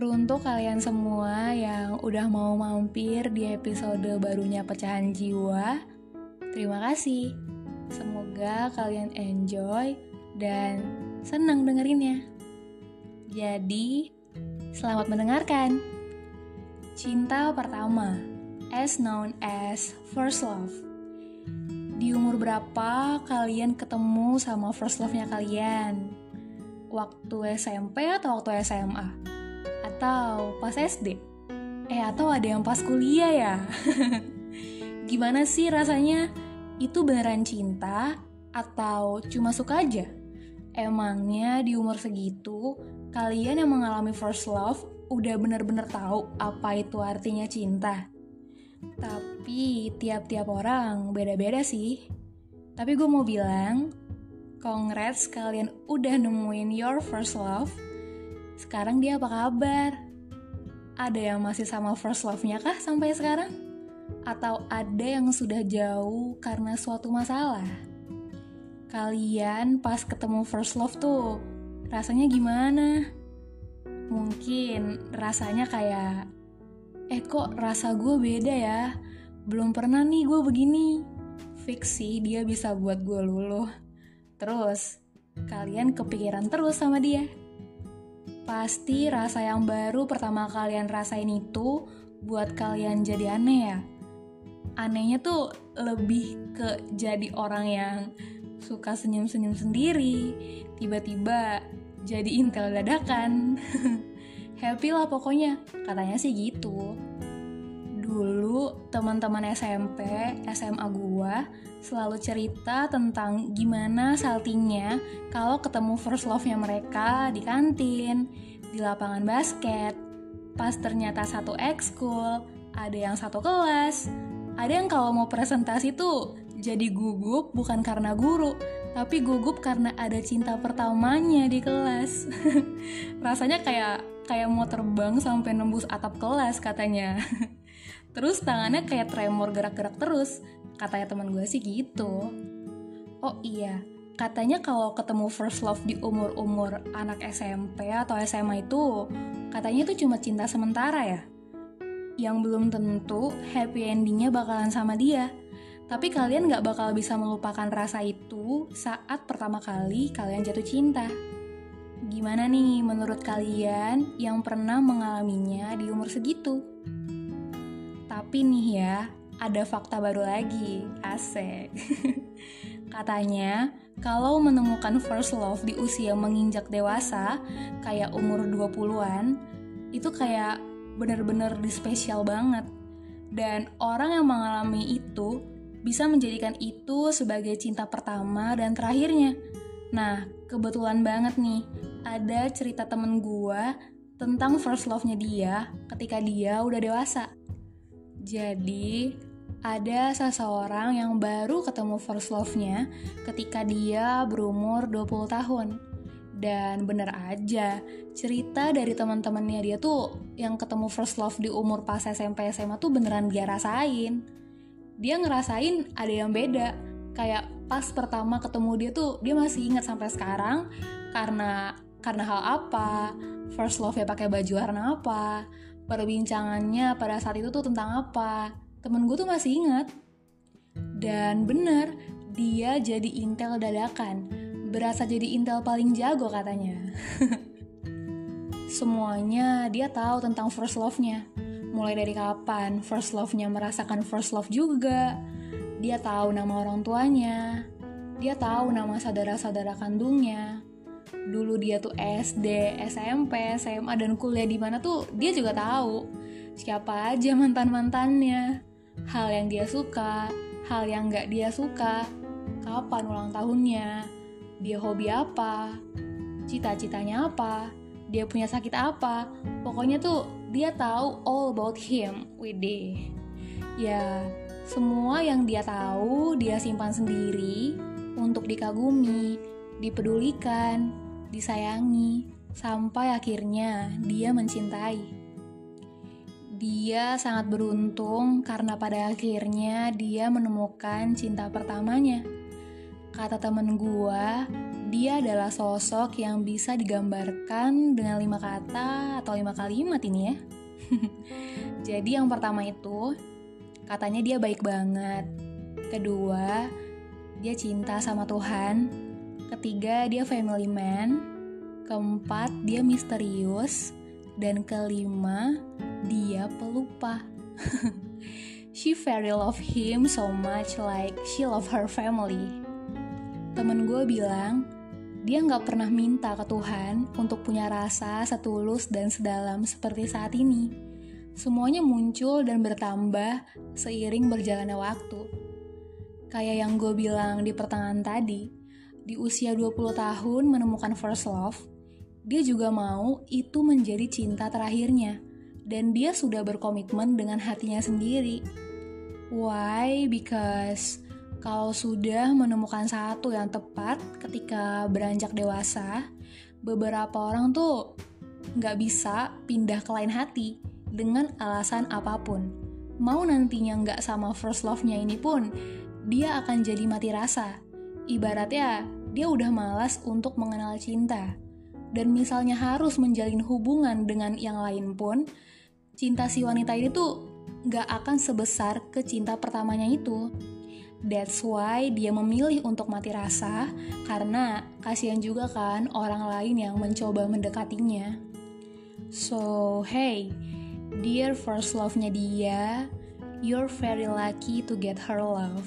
Teruntuk kalian semua yang udah mau mampir di episode barunya Pecahan Jiwa, terima kasih. Semoga kalian enjoy dan senang dengerinnya. Jadi, selamat mendengarkan. Cinta pertama, as known as first love. Di umur berapa kalian ketemu sama first love-nya kalian? Waktu SMP atau waktu SMA? Atau pas SD? Eh, atau ada yang pas kuliah ya? Gimana sih rasanya? Itu beneran cinta atau cuma suka aja? Emangnya di umur segitu, kalian yang mengalami first love udah bener-bener tahu apa itu artinya cinta? Tapi tiap-tiap orang beda-beda sih. Tapi gue mau bilang, congrats kalian udah nemuin your first love sekarang dia apa kabar? Ada yang masih sama first love-nya kah sampai sekarang? Atau ada yang sudah jauh karena suatu masalah? Kalian pas ketemu first love tuh, rasanya gimana? Mungkin rasanya kayak, eh kok rasa gue beda ya? Belum pernah nih gue begini. Fix sih dia bisa buat gue luluh. Terus, kalian kepikiran terus sama dia. Pasti rasa yang baru pertama kalian rasain itu buat kalian jadi aneh ya. Anehnya tuh lebih ke jadi orang yang suka senyum-senyum sendiri, tiba-tiba jadi intel dadakan. Happy lah pokoknya, katanya sih gitu. Teman-teman SMP, SMA gua selalu cerita tentang gimana saltingnya kalau ketemu first love-nya mereka di kantin, di lapangan basket. Pas ternyata satu ekskul, ada yang satu kelas, ada yang kalau mau presentasi tuh jadi gugup bukan karena guru, tapi gugup karena ada cinta pertamanya di kelas. Rasanya kayak kayak mau terbang sampai nembus atap kelas katanya. Terus tangannya kayak tremor gerak-gerak terus, Katanya teman gue sih gitu. Oh iya, katanya kalau ketemu first love di umur-umur anak SMP atau SMA itu, katanya itu cuma cinta sementara ya. Yang belum tentu happy endingnya bakalan sama dia. Tapi kalian gak bakal bisa melupakan rasa itu saat pertama kali kalian jatuh cinta. Gimana nih menurut kalian yang pernah mengalaminya di umur segitu? Tapi nih ya, ada fakta baru lagi. Asik. Katanya, kalau menemukan first love di usia menginjak dewasa, kayak umur 20-an, itu kayak bener-bener di spesial banget. Dan orang yang mengalami itu bisa menjadikan itu sebagai cinta pertama dan terakhirnya. Nah, kebetulan banget nih, ada cerita temen gua tentang first love-nya dia ketika dia udah dewasa. Jadi, ada seseorang yang baru ketemu first love-nya ketika dia berumur 20 tahun. Dan bener aja, cerita dari teman-temannya dia tuh yang ketemu first love di umur pas SMP SMA tuh beneran dia rasain. Dia ngerasain ada yang beda. Kayak pas pertama ketemu dia tuh dia masih ingat sampai sekarang karena karena hal apa, first love-nya pakai baju warna apa, perbincangannya pada saat itu tuh tentang apa temen gue tuh masih ingat. Dan bener, dia jadi intel dadakan. Berasa jadi intel paling jago katanya. Semuanya dia tahu tentang first love-nya. Mulai dari kapan first love-nya merasakan first love juga. Dia tahu nama orang tuanya. Dia tahu nama saudara-saudara kandungnya. Dulu dia tuh SD, SMP, SMA, dan kuliah di mana tuh dia juga tahu siapa aja mantan-mantannya hal yang dia suka, hal yang gak dia suka, kapan ulang tahunnya, dia hobi apa, cita-citanya apa, dia punya sakit apa. Pokoknya tuh dia tahu all about him, Wede. Ya, semua yang dia tahu dia simpan sendiri untuk dikagumi, dipedulikan, disayangi, sampai akhirnya dia mencintai. Dia sangat beruntung karena pada akhirnya dia menemukan cinta pertamanya. Kata temen gua, Dia adalah sosok yang bisa digambarkan dengan lima kata atau lima kalimat ini ya. Jadi yang pertama itu, katanya dia baik banget. Kedua, dia cinta sama Tuhan. Ketiga, dia family man. Keempat, dia misterius. Dan kelima, dia pelupa. she very love him so much like she love her family. Temen gue bilang, dia nggak pernah minta ke Tuhan untuk punya rasa setulus dan sedalam seperti saat ini. Semuanya muncul dan bertambah seiring berjalannya waktu. Kayak yang gue bilang di pertengahan tadi, di usia 20 tahun menemukan first love, dia juga mau itu menjadi cinta terakhirnya. Dan dia sudah berkomitmen dengan hatinya sendiri. Why? Because kalau sudah menemukan satu yang tepat ketika beranjak dewasa, beberapa orang tuh nggak bisa pindah ke lain hati dengan alasan apa pun. Mau nantinya nggak sama first love-nya ini pun, dia akan jadi mati rasa. Ibaratnya, dia udah malas untuk mengenal cinta dan misalnya harus menjalin hubungan dengan yang lain pun, cinta si wanita ini tuh gak akan sebesar ke cinta pertamanya itu. That's why dia memilih untuk mati rasa, karena kasihan juga kan orang lain yang mencoba mendekatinya. So, hey, dear first love-nya dia, you're very lucky to get her love.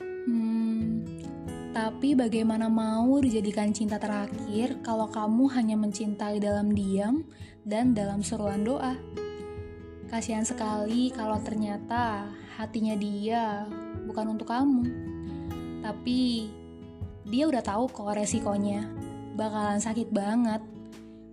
Hmm, tapi bagaimana mau dijadikan cinta terakhir kalau kamu hanya mencintai dalam diam dan dalam seruan doa? Kasihan sekali kalau ternyata hatinya dia bukan untuk kamu. Tapi dia udah tahu kok resikonya. Bakalan sakit banget.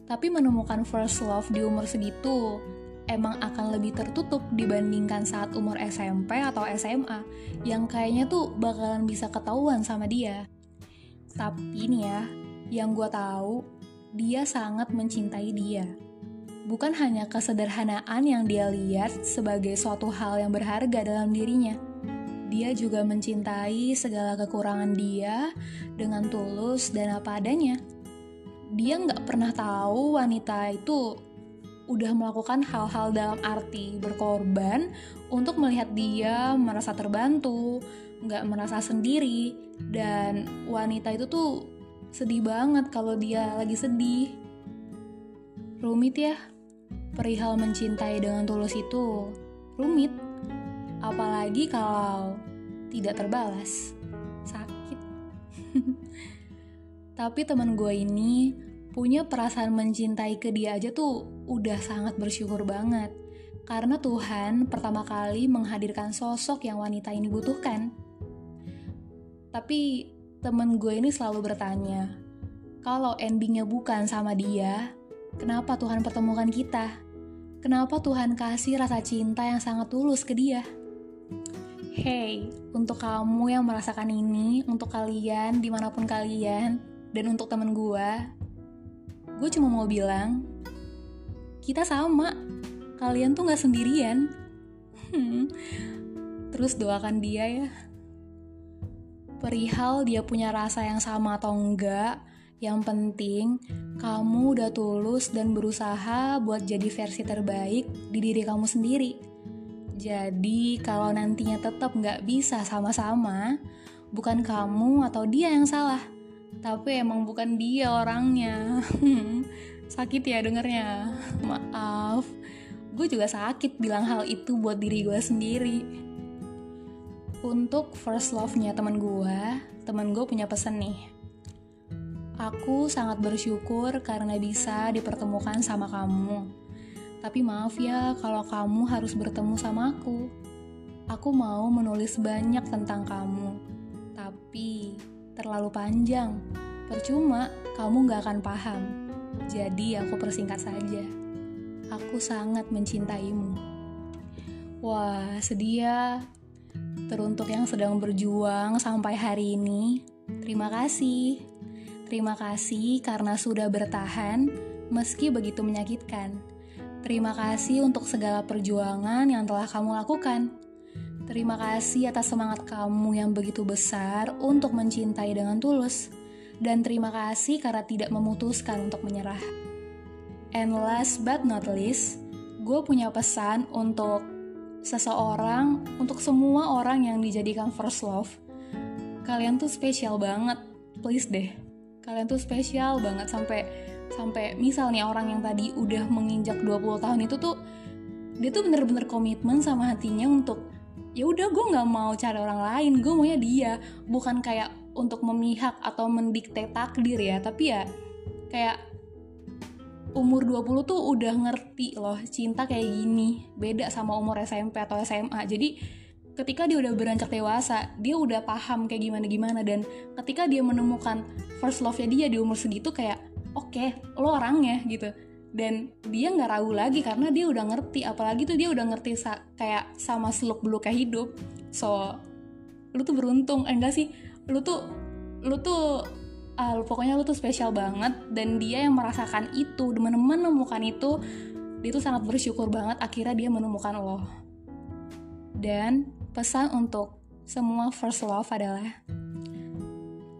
Tapi menemukan first love di umur segitu emang akan lebih tertutup dibandingkan saat umur SMP atau SMA yang kayaknya tuh bakalan bisa ketahuan sama dia. Tapi nih ya, yang gue tahu dia sangat mencintai dia. Bukan hanya kesederhanaan yang dia lihat sebagai suatu hal yang berharga dalam dirinya. Dia juga mencintai segala kekurangan dia dengan tulus dan apa adanya. Dia nggak pernah tahu wanita itu udah melakukan hal-hal dalam arti berkorban untuk melihat dia merasa terbantu, nggak merasa sendiri, dan wanita itu tuh sedih banget kalau dia lagi sedih. Rumit ya, perihal mencintai dengan tulus itu rumit, apalagi kalau tidak terbalas, sakit. Tapi teman gue ini punya perasaan mencintai ke dia aja tuh udah sangat bersyukur banget. Karena Tuhan pertama kali menghadirkan sosok yang wanita ini butuhkan. Tapi temen gue ini selalu bertanya, kalau endingnya bukan sama dia, kenapa Tuhan pertemukan kita? Kenapa Tuhan kasih rasa cinta yang sangat tulus ke dia? Hey, untuk kamu yang merasakan ini, untuk kalian di mana pun kalian, dan untuk temen gue, gue cuma mau bilang kita sama. Kalian tuh gak sendirian. Hmm. terus doakan dia ya. Perihal dia punya rasa yang sama atau enggak yang penting kamu udah tulus dan berusaha buat jadi versi terbaik di diri kamu sendiri. Jadi kalau nantinya tetap nggak bisa sama-sama bukan kamu atau dia yang salah tapi emang bukan dia orangnya. Sakit ya dengernya. Maaf. Gue juga sakit bilang hal itu buat diri gue sendiri. Untuk first love-nya teman gue teman gue punya pesan nih. Aku sangat bersyukur karena bisa dipertemukan sama kamu. Tapi maaf ya kalau kamu harus bertemu sama aku. Aku mau menulis banyak tentang kamu. Tapi terlalu panjang. Percuma, kamu gak akan paham. Jadi aku persingkat saja. Aku sangat mencintaimu. Wah, sedih ya. Teruntuk yang sedang berjuang sampai hari ini, terima kasih. Terima kasih karena sudah bertahan meski begitu menyakitkan. Terima kasih untuk segala perjuangan yang telah kamu lakukan. Terima kasih atas semangat kamu yang begitu besar untuk mencintai dengan tulus. dan terima kasih karena tidak memutuskan untuk menyerah. And last but not least, gue punya pesan untuk seseorang, untuk semua orang yang dijadikan first love. Kalian tuh spesial banget, please deh. Kalian tuh spesial banget sampai sampai misalnya orang yang tadi udah menginjak 20 tahun itu tuh dia tuh bener-bener komitmen sama hatinya untuk ya udah gue nggak mau cari orang lain gue maunya dia. Bukan kayak untuk memihak atau mendikte takdir ya tapi ya kayak umur 20 tuh udah ngerti loh cinta kayak gini. Beda sama umur SMP atau SMA jadi ketika dia udah beranjak dewasa dia udah paham kayak gimana gimana dan ketika dia menemukan first love-nya dia di umur segitu kayak oke okay, lo orangnya gitu dan dia nggak ragu lagi karena dia udah ngerti apalagi tuh dia udah ngerti sa kayak sama seluk beluk kayak hidup. So lu tuh beruntung. Eh, enggak sih lu tuh lu tuh uh, pokoknya lu tuh spesial banget. Dan dia yang merasakan itu menemukan itu dia tuh sangat bersyukur banget akhirnya dia menemukan lo. Dan pesan untuk semua first love adalah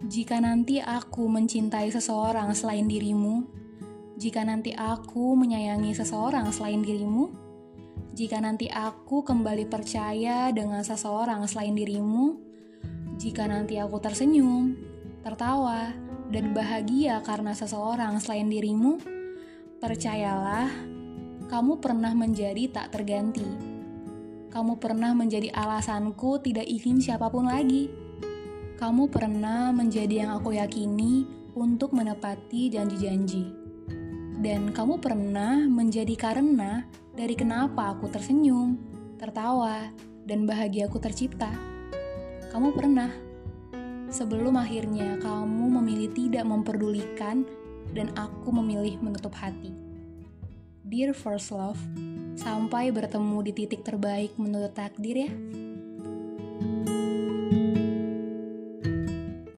jika nanti aku mencintai seseorang selain dirimu jika nanti aku menyayangi seseorang selain dirimu, jika nanti aku kembali percaya dengan seseorang selain dirimu, jika nanti aku tersenyum, tertawa, dan bahagia karena seseorang selain dirimu, percayalah, kamu pernah menjadi tak terganti. Kamu pernah menjadi alasanku tidak ingin siapa pun lagi. Kamu pernah menjadi yang aku yakini untuk menepati janji-janji dan kamu pernah menjadi karena dari kenapa aku tersenyum, tertawa, dan bahagiaku tercipta. Kamu pernah. Sebelum akhirnya kamu memilih tidak memperdulikan dan aku memilih menutup hati. Dear First Love, sampai bertemu di titik terbaik menurut takdir ya.